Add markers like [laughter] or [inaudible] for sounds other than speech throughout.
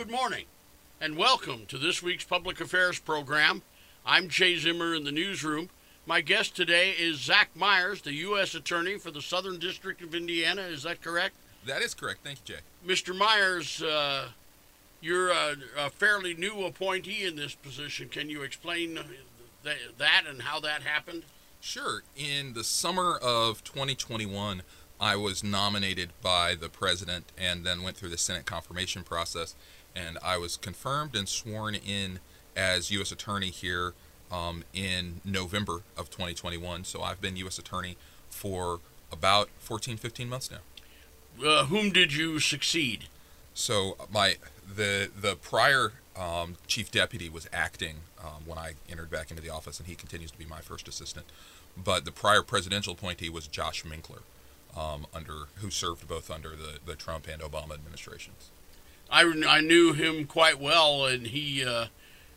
Good morning, and welcome to this week's Public Affairs program. I'm Jay Zimmer in the newsroom. My guest today is Zach Myers, the U.S. Attorney for the Southern District of Indiana. Is that correct? That is correct. Thank you, Jay. Mr. Myers, uh, you're a, a, fairly new appointee in this position. Can you explain th- that and how that happened? Sure. In the summer of 2021, I was nominated by the president and then went through the Senate confirmation process, and I was confirmed and sworn in as U.S. Attorney here um, in November of 2021. So I've been U.S. Attorney for about 14, 15 months now. Uh, whom did you succeed? So my the the prior um, chief deputy was acting um, when I entered back into the office, and he continues to be my first assistant. But the prior presidential appointee was Josh Minkler, um, under who served both under the, the Trump and Obama administrations. I, I knew him quite well, and he uh,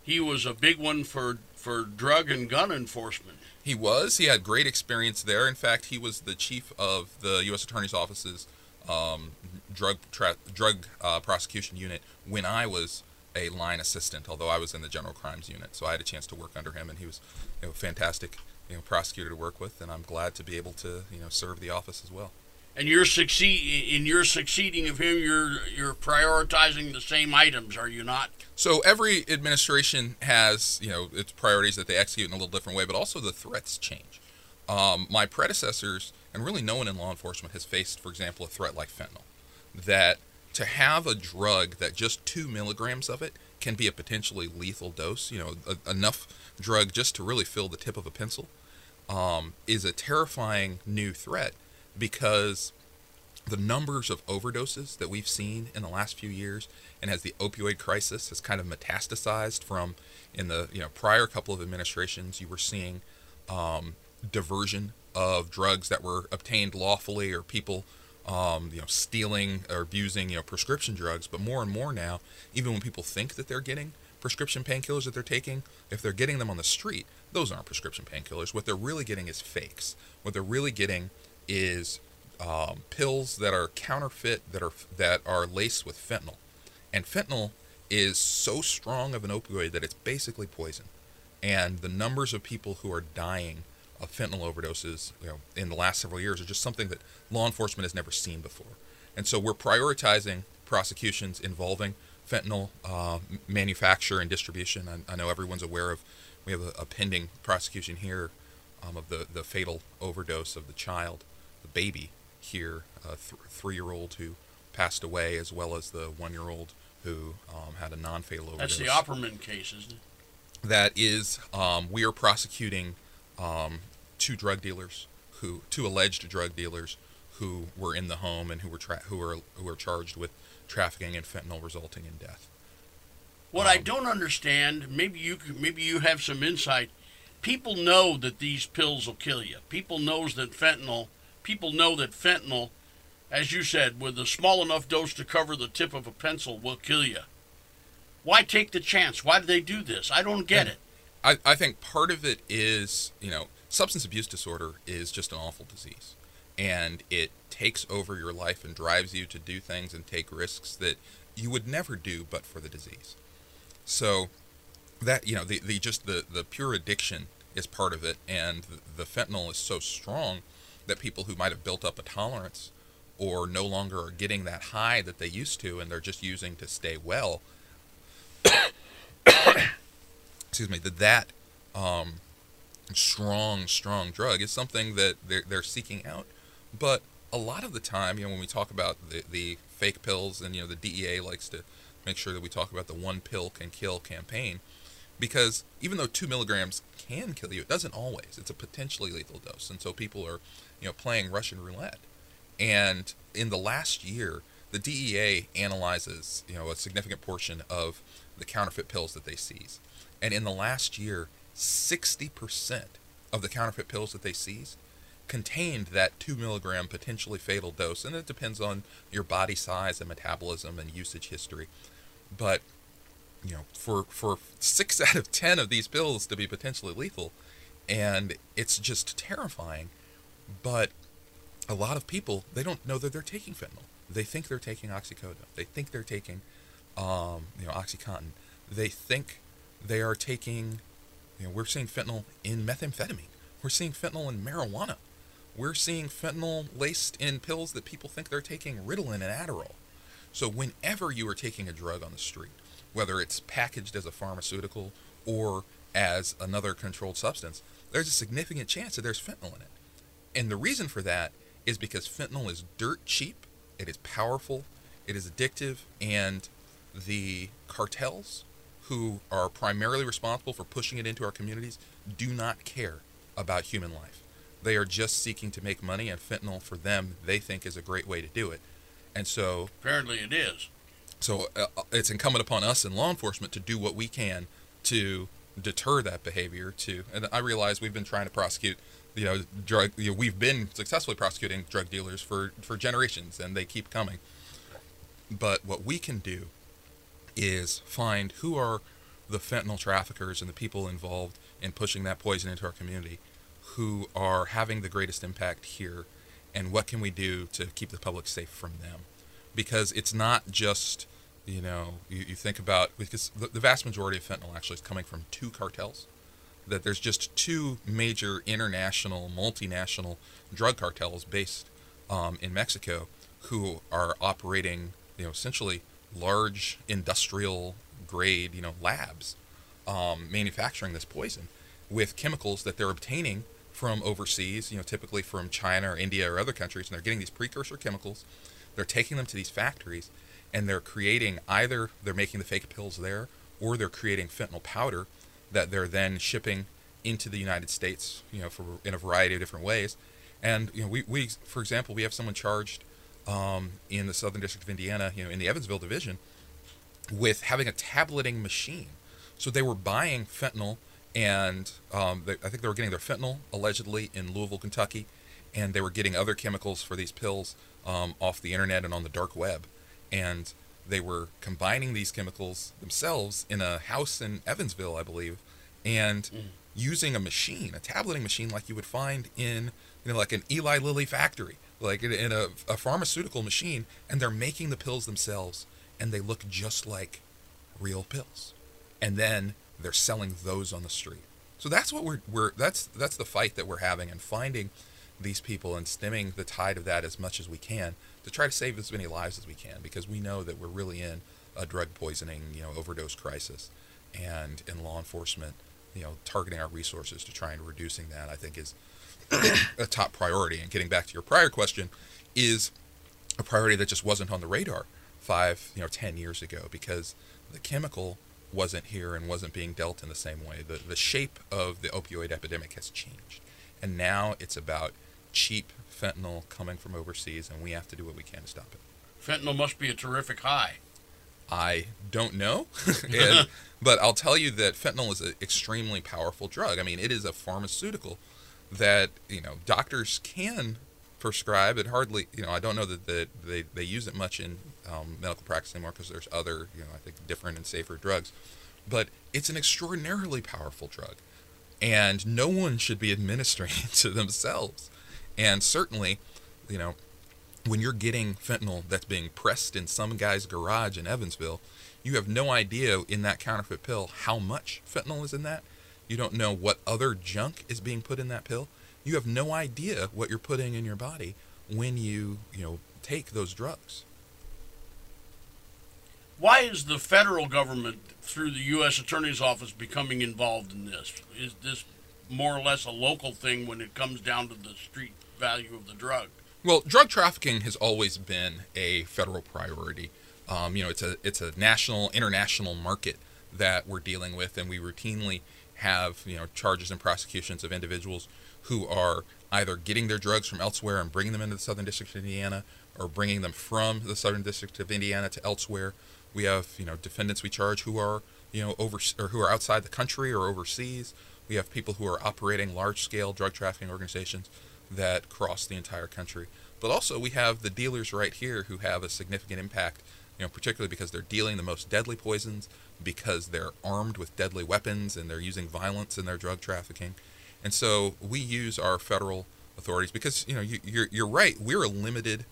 he was a big one for for drug and gun enforcement. He was. He had great experience there. In fact, he was the chief of the U.S. Attorney's Office's um, drug tra- drug uh, prosecution unit when I was a line assistant, although I was in the general crimes unit. So I had a chance to work under him, and he was you know, fantastic you know, prosecutor to work with, and I'm glad to be able to you know serve the office as well. And you're succeed in your succeeding of him. You're you're prioritizing the same items, are you not? So every administration has you know its priorities that they execute in a little different way, but also the threats change. Um, my predecessors, and really no one in law enforcement has faced, for example, a threat like fentanyl. That to have a drug that just two milligrams of it can be a potentially lethal dose, you know, a, enough drug just to really fill the tip of a pencil, um, is a terrifying new threat because the numbers of overdoses that we've seen in the last few years and as the opioid crisis has kind of metastasized from in the you know prior couple of administrations you were seeing um, diversion of drugs that were obtained lawfully or people um, you know stealing or abusing you know prescription drugs. But more and more now even when people think that they're getting prescription painkillers that they're taking if they're getting them on the street those aren't prescription painkillers. What they're really getting is fakes. What they're really getting is um, pills that are counterfeit that are that are laced with fentanyl, and fentanyl is so strong of an opioid that it's basically poison. And the numbers of people who are dying of fentanyl overdoses, you know, in the last several years are just something that law enforcement has never seen before. And so we're prioritizing prosecutions involving fentanyl uh, manufacture and distribution. I, I, know everyone's aware of. We have a, a pending prosecution here um, of the, the fatal overdose of the child, baby here, a th- three year old who passed away, as well as the one year old who um, had a non fatal overdose. That's the Opperman case, isn't it? That is, um, we are prosecuting um, two drug dealers who, two alleged drug dealers who were in the home and who were tra- who were who were charged with trafficking and fentanyl resulting in death. What I um, don't understand, maybe you maybe you have some insight. People know that these pills will kill you. People knows that fentanyl people know that fentanyl, as you said, with a small enough dose to cover the tip of a pencil, will kill you. Why take the chance? Why do they do this? I don't get and it. I, I think part of it is, you know, substance abuse disorder is just an awful disease. And it takes over your life and drives you to do things and take risks that you would never do but for the disease. So that, you know, the, the just the, the pure addiction is part of it. And the, the fentanyl is so strong that people who might have built up a tolerance or no longer are getting that high that they used to and they're just using to stay well [coughs] excuse me that that um, strong strong drug is something that they're, they're seeking out. But a lot of the time you know when we talk about the, the fake pills and you know the DEA likes to make sure that we talk about the one pill can kill campaign because even though two milligrams can kill you, it doesn't always. It's a potentially lethal dose, and so people are, you know, playing Russian roulette. And in the last year, the DEA analyzes, you know, a significant portion of the counterfeit pills that they seize, and in the last year, 60% of the counterfeit pills that they seized contained that two milligram potentially fatal dose, and it depends on your body size and metabolism and usage history. But you know, for for six [laughs] out of ten of these pills to be potentially lethal, and it's just terrifying. But a lot of people they don't know that they're taking fentanyl. They think they're taking oxycodone. They think they're taking um, you know, OxyContin, they think they are taking, you know, we're seeing fentanyl in methamphetamine. We're seeing fentanyl in marijuana. We're seeing fentanyl laced in pills that people think they're taking Ritalin and Adderall. So whenever you are taking a drug on the street, whether it's packaged as a pharmaceutical or as another controlled substance, there's a significant chance that there's fentanyl in it. And the reason for that is because fentanyl is dirt cheap, it is powerful, it is addictive, and the cartels who are primarily responsible for pushing it into our communities do not care about human life. They are just seeking to make money, and fentanyl for them, they think, is a great way to do it. And so, apparently, it is. So, uh, it's incumbent upon us in law enforcement to do what we can to deter that behavior. To, and I realize we've been trying to prosecute you know, drug. You know, we've been successfully prosecuting drug dealers for for generations, and they keep coming. But what we can do is find who are the fentanyl traffickers and the people involved in pushing that poison into our community, who are having the greatest impact here, and what can we do to keep the public safe from them? Because it's not just you know you, you think about because the, the vast majority of fentanyl actually is coming from two cartels that there's just two major international, multinational drug cartels based um, in Mexico who are operating, you know, essentially large industrial grade, you know, labs um, manufacturing this poison with chemicals that they're obtaining from overseas, you know, typically from China or India or other countries, and they're getting these precursor chemicals. They're taking them to these factories, and they're creating either they're making the fake pills there, or they're creating fentanyl powder that they're then shipping into the United States, you know, for in a variety of different ways. And you know, we, we for example, we have someone charged um, in the Southern District of Indiana, you know, in the Evansville division, with having a tableting machine. So they were buying fentanyl, and um, they, I think they were getting their fentanyl allegedly in Louisville, Kentucky, and they were getting other chemicals for these pills um, off the internet and on the dark web, and they were combining these chemicals themselves in a house in Evansville, I believe, and mm. using a machine, a tableting machine like you would find in, you know, like an Eli Lilly factory, like in a, a pharmaceutical machine, and they're making the pills themselves, and they look just like real pills, and then they're selling those on the street. So that's what we're we're that's that's the fight that we're having, and finding these people and stemming the tide of that as much as we can to try to save as many lives as we can because we know that we're really in a drug poisoning, you know, overdose crisis. And in law enforcement, you know, targeting our resources to try and reducing that, I think, is [coughs] a top priority. And getting back to your prior question, is a priority that just wasn't on the radar five, you know, ten years ago because the chemical wasn't here and wasn't being dealt in the same way. The the shape of the opioid epidemic has changed, and now it's about cheap fentanyl coming from overseas, and we have to do what we can to stop it. Fentanyl must be a terrific high. I don't know, [laughs] [laughs] and, but I'll tell you that fentanyl is an extremely powerful drug. I mean, it is a pharmaceutical that you know doctors can prescribe. It hardly, you know, I don't know that, that they, they use it much in um, medical practice anymore because there's other, you know, I think different and safer drugs. But it's an extraordinarily powerful drug, and no one should be administering [laughs] it to themselves. And certainly, you know, when you're getting fentanyl that's being pressed in some guy's garage in Evansville, you have no idea in that counterfeit pill how much fentanyl is in that. You don't know what other junk is being put in that pill. You have no idea what you're putting in your body when you, you know, take those drugs. Why is the federal government through the U.S. Attorney's Office becoming involved in this? Is this more or less a local thing when it comes down to the street value of the drug. Well, drug trafficking has always been a federal priority. Um, you know, it's a it's a national, international market that we're dealing with, and we routinely have you know charges and prosecutions of individuals who are either getting their drugs from elsewhere and bringing them into the Southern District of Indiana, or bringing them from the Southern District of Indiana to elsewhere. We have you know defendants we charge who are you know over or who are outside the country or overseas. We have people who are operating large scale drug trafficking organizations that cross the entire country. But also, we have the dealers right here who have a significant impact, you know, particularly because they're dealing the most deadly poisons, because they're armed with deadly weapons, and they're using violence in their drug trafficking. And so we use our federal authorities because, you know, you, you're, you're right, we're a limited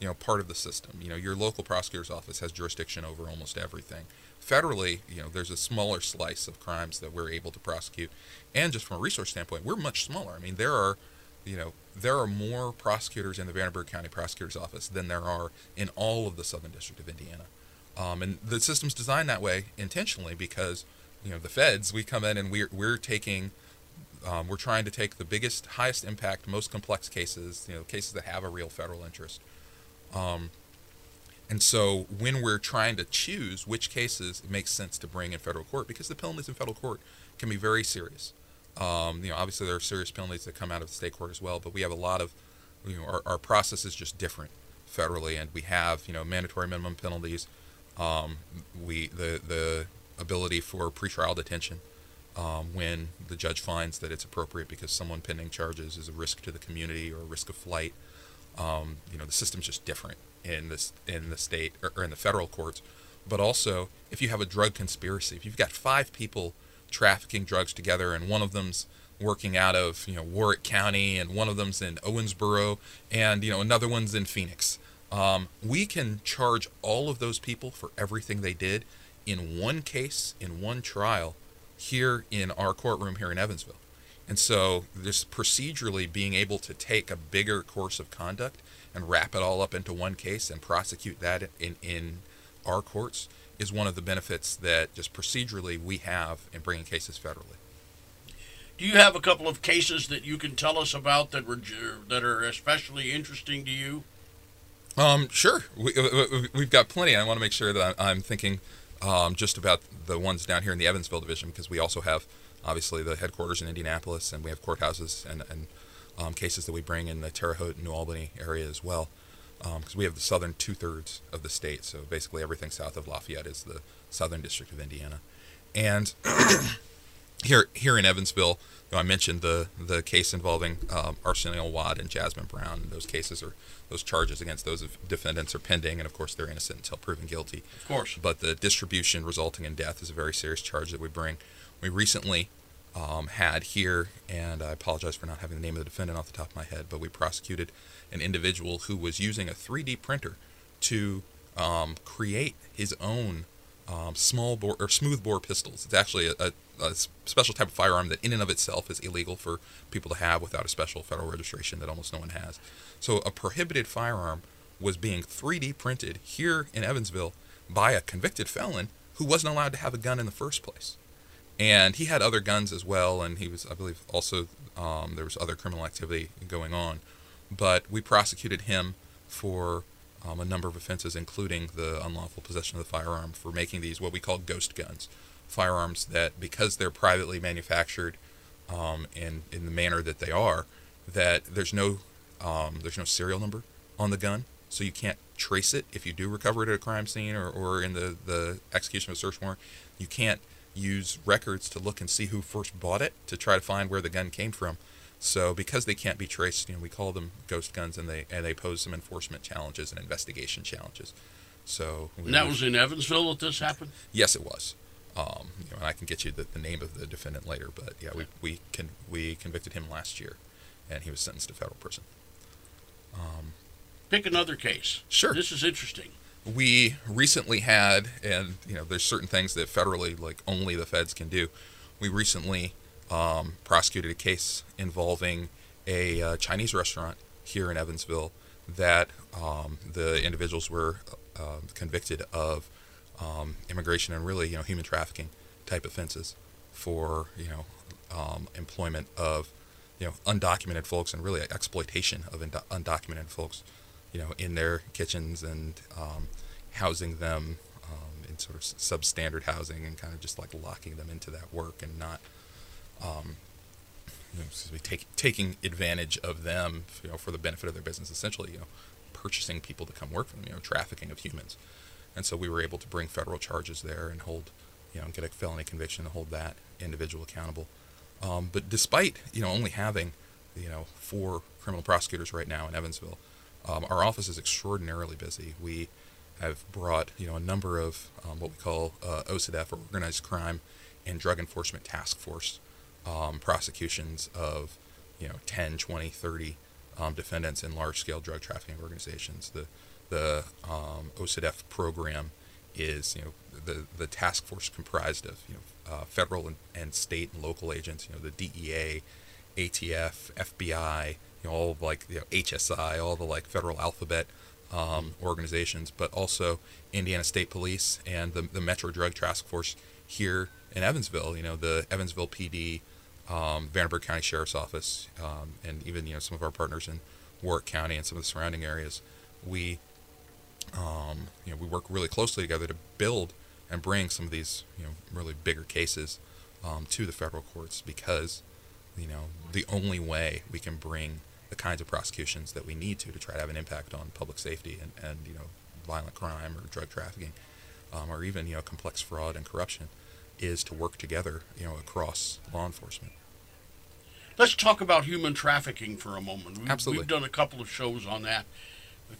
you know, part of the system. You know, your local prosecutor's office has jurisdiction over almost everything. Federally, you know, there's a smaller slice of crimes that we're able to prosecute, and just from a resource standpoint, we're much smaller. I mean, there are, you know, there are more prosecutors in the Vanderburgh County Prosecutor's Office than there are in all of the Southern District of Indiana, um, and the system's designed that way intentionally because, you know, the feds we come in and we're we're taking um, we're trying to take the biggest, highest impact, most complex cases, you know, cases that have a real federal interest. Um, and so when we're trying to choose which cases it makes sense to bring in federal court, because the penalties in federal court can be very serious. Um, you know, obviously there are serious penalties that come out of the state court as well, but we have a lot of, you know, our, our process is just different federally, and we have, you know, mandatory minimum penalties. Um, we the the ability for pretrial detention um, when the judge finds that it's appropriate because someone pending charges is a risk to the community or a risk of flight. Um, you know, the system's just different in this in the state or, or in the federal courts. But also, if you have a drug conspiracy, if you've got five people trafficking drugs together and one of them's working out of you know Warrick County and one of them's in Owensboro and you know another one's in Phoenix, um, we can charge all of those people for everything they did in one case in one trial here in our courtroom here in Evansville. And so, this procedurally being able to take a bigger course of conduct and wrap it all up into one case and prosecute that in, in our courts is one of the benefits that just procedurally we have in bringing cases federally. Do you have a couple of cases that you can tell us about that were that are especially interesting to you? Um, sure. We, have got plenty. I want to make sure that I'm thinking um, just about the ones down here in the Evansville division because we also have obviously the headquarters in Indianapolis and we have courthouses and, and um, cases that we bring in the Terre Haute and New Albany area as well because um, we have the southern two thirds of the state. So basically everything south of Lafayette is the southern district of Indiana. And [coughs] here here in Evansville, you know, I mentioned the the case involving um, Arsenio Watt and Jasmine Brown. Those cases are those charges against those defendants are pending, and of course they're innocent until proven guilty. Of course. But the distribution resulting in death is a very serious charge that we bring. We recently um, had here, and I apologize for not having the name of the defendant off the top of my head, but we prosecuted an individual who was using a 3D printer to um, create his own um, small bore or smooth bore pistols. It's actually a, a, a, special type of firearm that, in and of itself, is illegal for people to have without a special federal registration that almost no one has. So, a prohibited firearm was being 3D printed here in Evansville by a convicted felon who wasn't allowed to have a gun in the first place. And he had other guns as well, and he was, I believe, also um, there was other criminal activity going on. But we prosecuted him for um, a number of offenses, including the unlawful possession of the firearm for making these what we call ghost guns, firearms that because they're privately manufactured um, in in the manner that they are, that there's no um, there's no serial number on the gun, so you can't trace it if you do recover it at a crime scene or, or in the, the execution of a search warrant. You can't use records to look and see who first bought it to try to find where the gun came from. So because they can't be traced, you know, we call them ghost guns, and they and they pose some enforcement challenges and investigation challenges. So and that was in Evansville that this happened. Yes, it was. Um, you know, and I can get you the, the name of the defendant later, but yeah, we we can we convicted him last year, and he was sentenced to federal prison. Um, Pick another case. Sure. This is interesting. We recently had, and you know, there's certain things that federally, like only the feds can do. We recently um, prosecuted a case involving a uh, Chinese restaurant here in Evansville that um, the individuals were uh, convicted of um, immigration and really, you know, human trafficking type offenses for, you know, um, employment of, you know, undocumented folks and really exploitation of undocumented folks, you know, in their kitchens and um, housing them um, in sort of substandard housing and kind of just like locking them into that work and not um, you know, excuse me, take, taking advantage of them, you know, for the benefit of their business. Essentially, you know, purchasing people to come work for them, you know, trafficking of humans. And so we were able to bring federal charges there and hold, you know, get a felony conviction and hold that individual accountable. Um, but despite, you know, only having, you know, four criminal prosecutors right now in Evansville, um, our office is extraordinarily busy. We have brought, you know, a number of um, what we call uh, OCDF or Organized Crime and Drug Enforcement Task Force um, prosecutions of you know 10 20 30 um, defendants in large-scale drug trafficking organizations. The the um, OCDF program is you know the the task force comprised of you know uh, federal and, and state and local agents. You know the DEA, ATF, FBI, you know all like you know HSI, all the like federal alphabet um, organizations, but also Indiana State Police and the the Metro Drug Task Force here in Evansville. You know the Evansville PD, um, Vanderburgh County Sheriff's Office, um, and even you know some of our partners in Warrick County and some of the surrounding areas. We um, you know, we work really closely together to build and bring some of these, you know, really bigger cases um, to the federal courts because, you know, the only way we can bring the kinds of prosecutions that we need to to try to have an impact on public safety and, and you know, violent crime or drug trafficking, um, or even you know, complex fraud and corruption, is to work together, you know, across law enforcement. Let's talk about human trafficking for a moment. We've, Absolutely. We've done a couple of shows on that.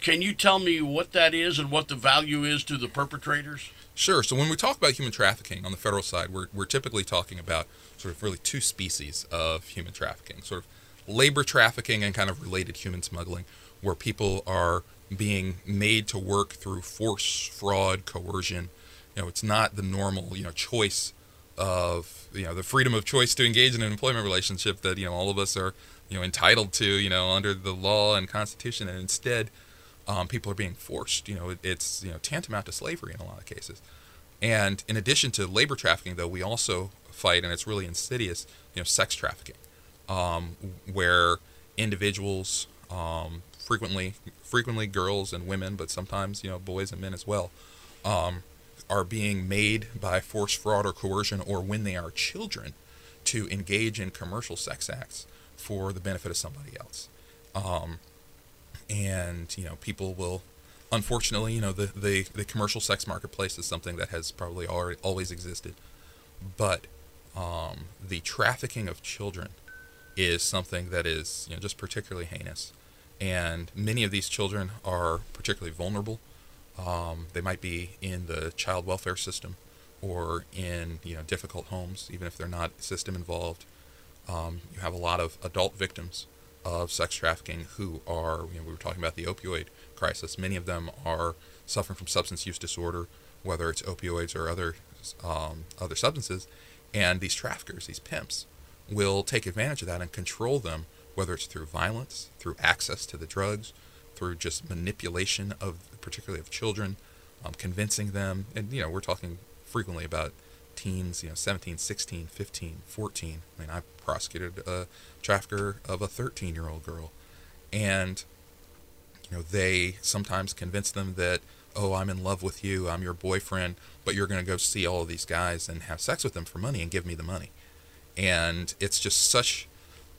Can you tell me what that is and what the value is to the perpetrators? Sure. So when we talk about human trafficking on the federal side, we're, we're typically talking about sort of really two species of human trafficking sort of labor trafficking and kind of related human smuggling, where people are being made to work through force, fraud, coercion. You know, it's not the normal, you know, choice of, you know, the freedom of choice to engage in an employment relationship that, you know, all of us are, you know, entitled to, you know, under the law and constitution. And instead, um, people are being forced. You know, it, it's you know tantamount to slavery in a lot of cases. And in addition to labor trafficking, though, we also fight, and it's really insidious, you know, sex trafficking, um, where individuals, um, frequently, frequently girls and women, but sometimes you know boys and men as well, um, are being made by force, fraud, or coercion, or when they are children, to engage in commercial sex acts for the benefit of somebody else. Um, and you know people will unfortunately you know the, the the commercial sex marketplace is something that has probably already always existed but um, the trafficking of children is something that is you know just particularly heinous and many of these children are particularly vulnerable um, they might be in the child welfare system or in you know difficult homes even if they're not system involved um, you have a lot of adult victims of sex trafficking who are, you know, we were talking about the opioid crisis. Many of them are suffering from substance use disorder, whether it's opioids or other um, other substances. And these traffickers, these pimps, will take advantage of that and control them, whether it's through violence, through access to the drugs, through just manipulation of, particularly of children, um, convincing them. And you know, we're talking frequently about teens, you know, 17, 16, 15, 14. I mean, I prosecuted a trafficker of a 13 year old girl. And, you know, they sometimes convince them that, oh, I'm in love with you, I'm your boyfriend, but you're going to go see all of these guys and have sex with them for money and give me the money. And it's just such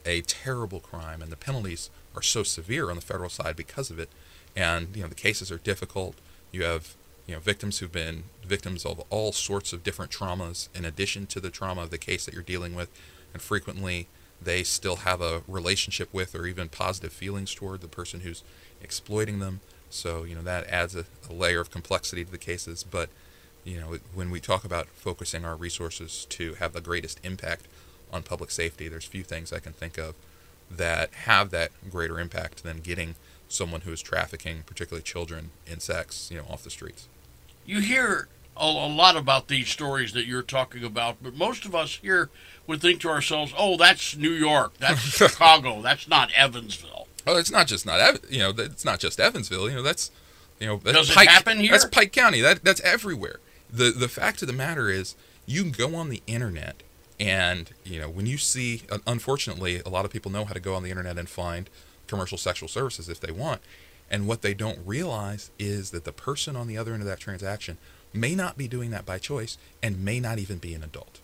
a terrible crime, and the penalties are so severe on the federal side because of it. And, you know, the cases are difficult. You have you know victims who've been victims of all sorts of different traumas in addition to the trauma of the case that you're dealing with and frequently they still have a relationship with or even positive feelings toward the person who's exploiting them so you know that adds a, a layer of complexity to the cases but you know when we talk about focusing our resources to have the greatest impact on public safety there's few things i can think of that have that greater impact than getting someone who is trafficking particularly children in sex you know off the streets you hear a, a, lot about these stories that you're talking about, but most of us here would think to ourselves, "Oh, that's New York, that's [laughs] Chicago, that's not Evansville." Oh, it's not just not Ev- you know, it's not just Evansville. You know, that's you know, that's does Pike, it happen here? That's Pike County. That that's everywhere. the The fact of the matter is, you can go on the internet, and you know, when you see, unfortunately, a lot of people know how to go on the internet and find commercial sexual services if they want and what they don't realize is that the person on the other end of that transaction may not be doing that by choice and may not even be an adult.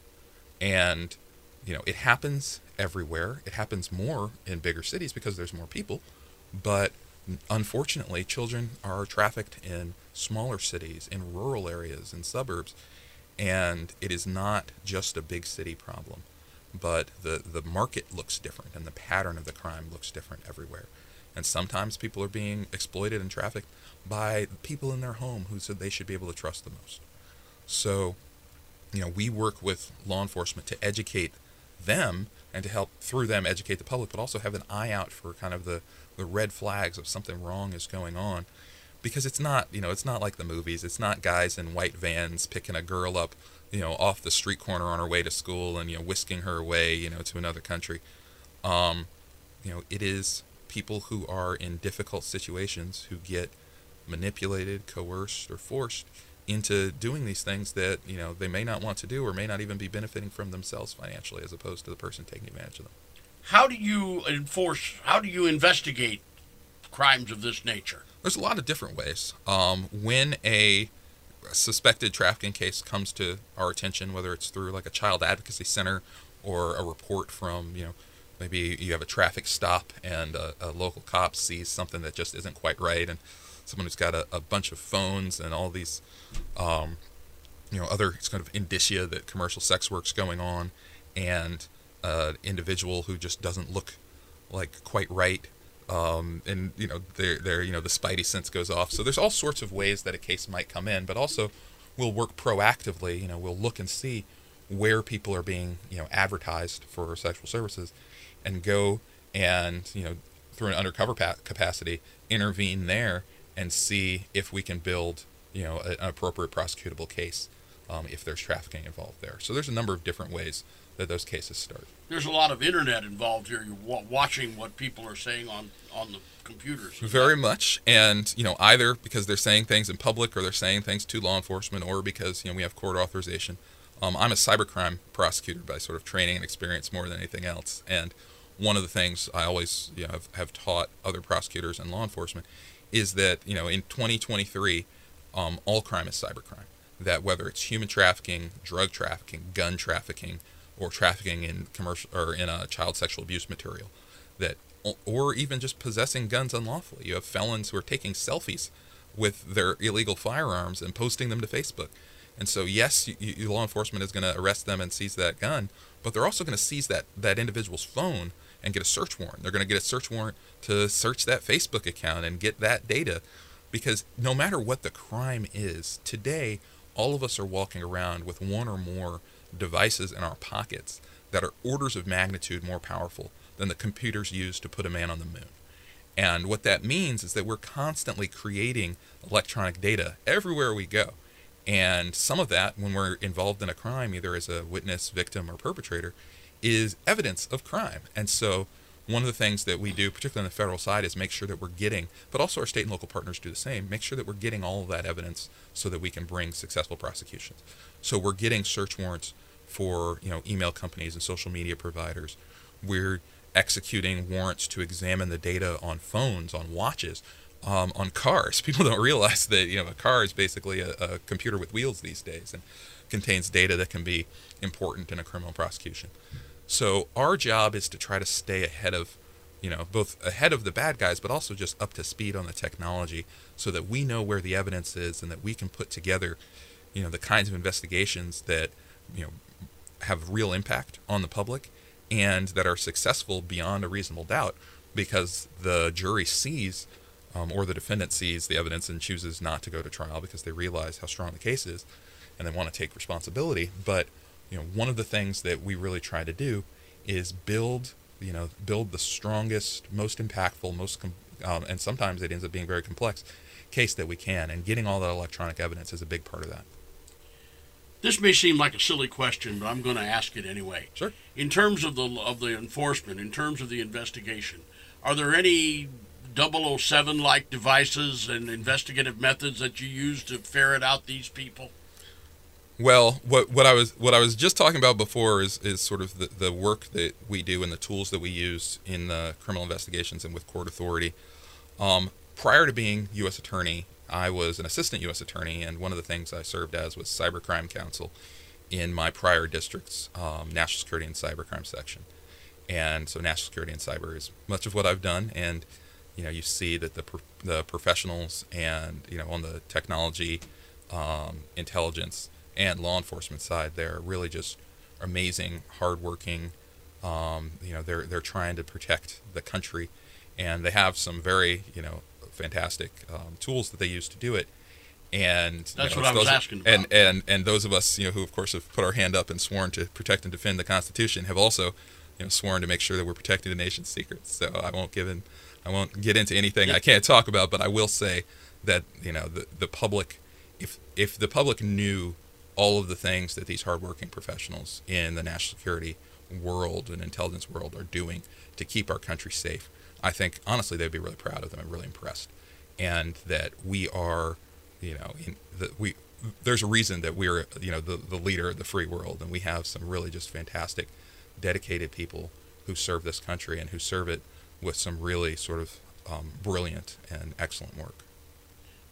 And, you know, it happens everywhere. It happens more in bigger cities because there's more people. But unfortunately, children are trafficked in smaller cities, in rural areas, in suburbs. And it is not just a big city problem, but the, the market looks different and the pattern of the crime looks different everywhere. And sometimes people are being exploited and trafficked by people in their home who said they should be able to trust the most. So, you know, we work with law enforcement to educate them and to help through them educate the public, but also have an eye out for kind of the, the red flags of something wrong is going on. Because it's not, you know, it's not like the movies. It's not guys in white vans picking a girl up, you know, off the street corner on her way to school and, you know, whisking her away, you know, to another country. Um, you know, it is people who are in difficult situations who get manipulated, coerced, or forced into doing these things that you know they may not want to do or may not even be benefiting from themselves financially as opposed to the person taking advantage of them how do you enforce how do you investigate crimes of this nature there's a lot of different ways um, when a suspected trafficking case comes to our attention whether it's through like a child advocacy center or a report from you know maybe you have a traffic stop and a, a local cop sees something that just isn't quite right and someone who's got a, a bunch of phones and all these, um, you know, other kind of indicia that commercial sex work's going on, and an individual who just doesn't look like quite right. Um, and you know, they're, they're, you know, the spidey sense goes off. So there's all sorts of ways that a case might come in, but also we'll work proactively. You know, we'll look and see where people are being, you know, advertised for sexual services, and go and you know, through an undercover pa- capacity, intervene there and see if we can build, you know, an appropriate prosecutable case um, if there's trafficking involved there. So there's a number of different ways that those cases start. There's a lot of internet involved here. You're watching what people are saying on on the computers. Very much, and you know, either because they're saying things in public or they're saying things to law enforcement, or because you know we have court authorization. Um, I'm a cybercrime prosecutor by sort of training and experience more than anything else, and one of the things I always you know, have, have taught other prosecutors and law enforcement is that you know in 2023, um, all crime is cybercrime. That whether it's human trafficking, drug trafficking, gun trafficking, or trafficking in commercial or in a child sexual abuse material, that or even just possessing guns unlawfully. You have felons who are taking selfies with their illegal firearms and posting them to Facebook. And so, yes, you, you, law enforcement is going to arrest them and seize that gun, but they're also going to seize that, that individual's phone and get a search warrant. They're going to get a search warrant to search that Facebook account and get that data because no matter what the crime is, today all of us are walking around with one or more devices in our pockets that are orders of magnitude more powerful than the computers used to put a man on the moon. And what that means is that we're constantly creating electronic data everywhere we go. And some of that, when we're involved in a crime, either as a witness, victim, or perpetrator, is evidence of crime. And so one of the things that we do, particularly on the federal side, is make sure that we're getting, but also our state and local partners do the same, make sure that we're getting all of that evidence so that we can bring successful prosecutions. So we're getting search warrants for you know email companies and social media providers. We're executing warrants to examine the data on phones, on watches, um, on cars. [laughs] People don't realize that you know a car is basically a, a computer with wheels these days and contains data that can be important in a criminal prosecution. So our job is to try to stay ahead of, you know, both ahead of the bad guys, but also just up to speed on the technology so that we know where the evidence is and that we can put together, you know, the kinds of investigations that, you know, have real impact on the public and that are successful beyond a reasonable doubt because the jury sees um, or the defendant sees the evidence and chooses not to go to trial because they realize how strong the case is and they want to take responsibility. But you know, one of the things that we really try to do is build, you know, build the strongest, most impactful, most, com- um, and sometimes it ends up being very complex case that we can, and getting all that electronic evidence is a big part of that. This may seem like a silly question, but I'm going to ask it anyway. Sure. In terms of the of the enforcement, in terms of the investigation, are there any 007 like devices and investigative methods that you use to ferret out these people? Well, what what I was what I was just talking about before is is sort of the, the work that we do and the tools that we use in the criminal investigations and with court authority. Um, prior to being U.S. attorney, I was an assistant U.S. attorney, and one of the things I served as was cybercrime counsel in my prior district's um, national security and cybercrime section. And so, national security and cyber is much of what I've done, and you know, you see that the the professionals and you know on the technology, um, intelligence and law enforcement side, they're really just amazing, hardworking. Um, you know, they're they're trying to protect the country, and they have some very you know fantastic um, tools that they use to do it. And that's you know, what I was asking about. And and and those of us you know who of course have put our hand up and sworn to protect and defend the Constitution have also you know, sworn to make sure that we're protecting the nation's secrets. So I won't give in, I won't get into anything I can't talk about. But I will say that you know the the public, if if the public knew all of the things that these hardworking professionals in the national security world and intelligence world are doing to keep our country safe, I think honestly they'd be really proud of them and really impressed, and that we are, you know, in the, we there's a reason that we're you know the the leader of the free world, and we have some really just fantastic, dedicated people who serve this country and who serve it with some really sort of um, brilliant and excellent work.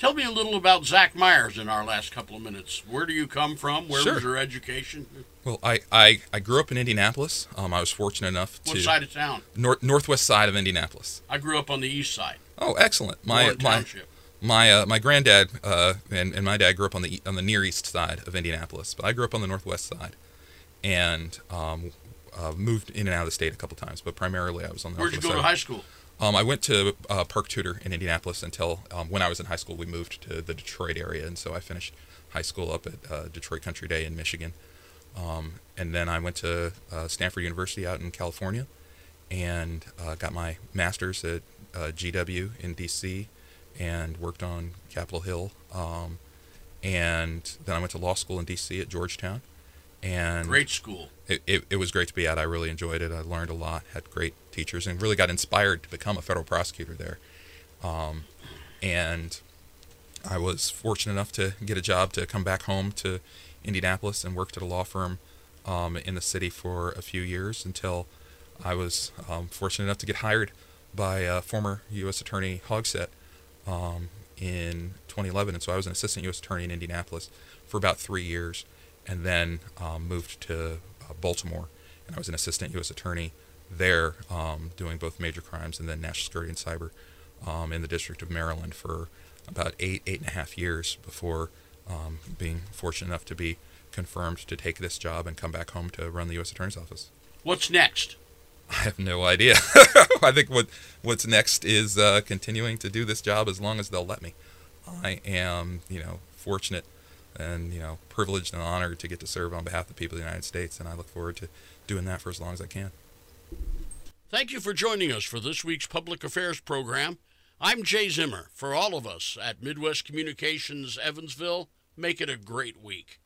Tell me a little about Zach Myers in our last couple of minutes. Where do you come from? Where Sure. was your education? Well, I, I, I grew up in Indianapolis. Um, I was fortunate enough to. What side of town? nor- northwest side of Indianapolis. I grew up on the east side, Oh, excellent! My Warren my Township. my uh, my granddad uh, and, and my dad grew up on the on the near east side of Indianapolis, but I grew up on the northwest side, and um, uh, moved in and out of the state a couple times. But primarily, I was on the Where'd you go to side. high school? Um, I went to uh, Park Tudor in Indianapolis until um, when I was in high school. We moved to the Detroit area, and so I finished high school up at uh, Detroit Country Day in Michigan. Um, and then I went to uh, Stanford University out in California, and uh, got my master's at uh, GW in DC, and worked on Capitol Hill. Um, and then I went to law school in DC at Georgetown, and Great school. it, it, it was great to be at. I really enjoyed it. I learned a lot, had great teachers, and really got inspired to become a federal prosecutor there. Um, and I was fortunate enough to get a job to come back home to Indianapolis and worked at a law firm um, in the city for a few years until I was um, fortunate enough to get hired by uh, former U.S. Attorney Hogsett um, in 2011. And so I was an assistant U.S. attorney in Indianapolis for about three years, and then um, moved to uh, Baltimore, and I was an assistant U.S. attorney there, um, doing both major crimes and then national security and cyber um, in the District of Maryland for about eight, eight and a half years before um, being fortunate enough to be confirmed to take this job and come back home to run the U.S. Attorney's Office. What's next? I have no idea. [laughs] I think what what's next is uh, continuing to do this job as long as they'll let me. I am, you know, fortunate and you know privileged and honored to get to serve on behalf of the people of the United States, and I look forward to doing that for as long as I can. Thank you for joining us for this week's Public Affairs program. I'm Jay Zimmer. For all of us at Midwest Communications Evansville, make it a great week.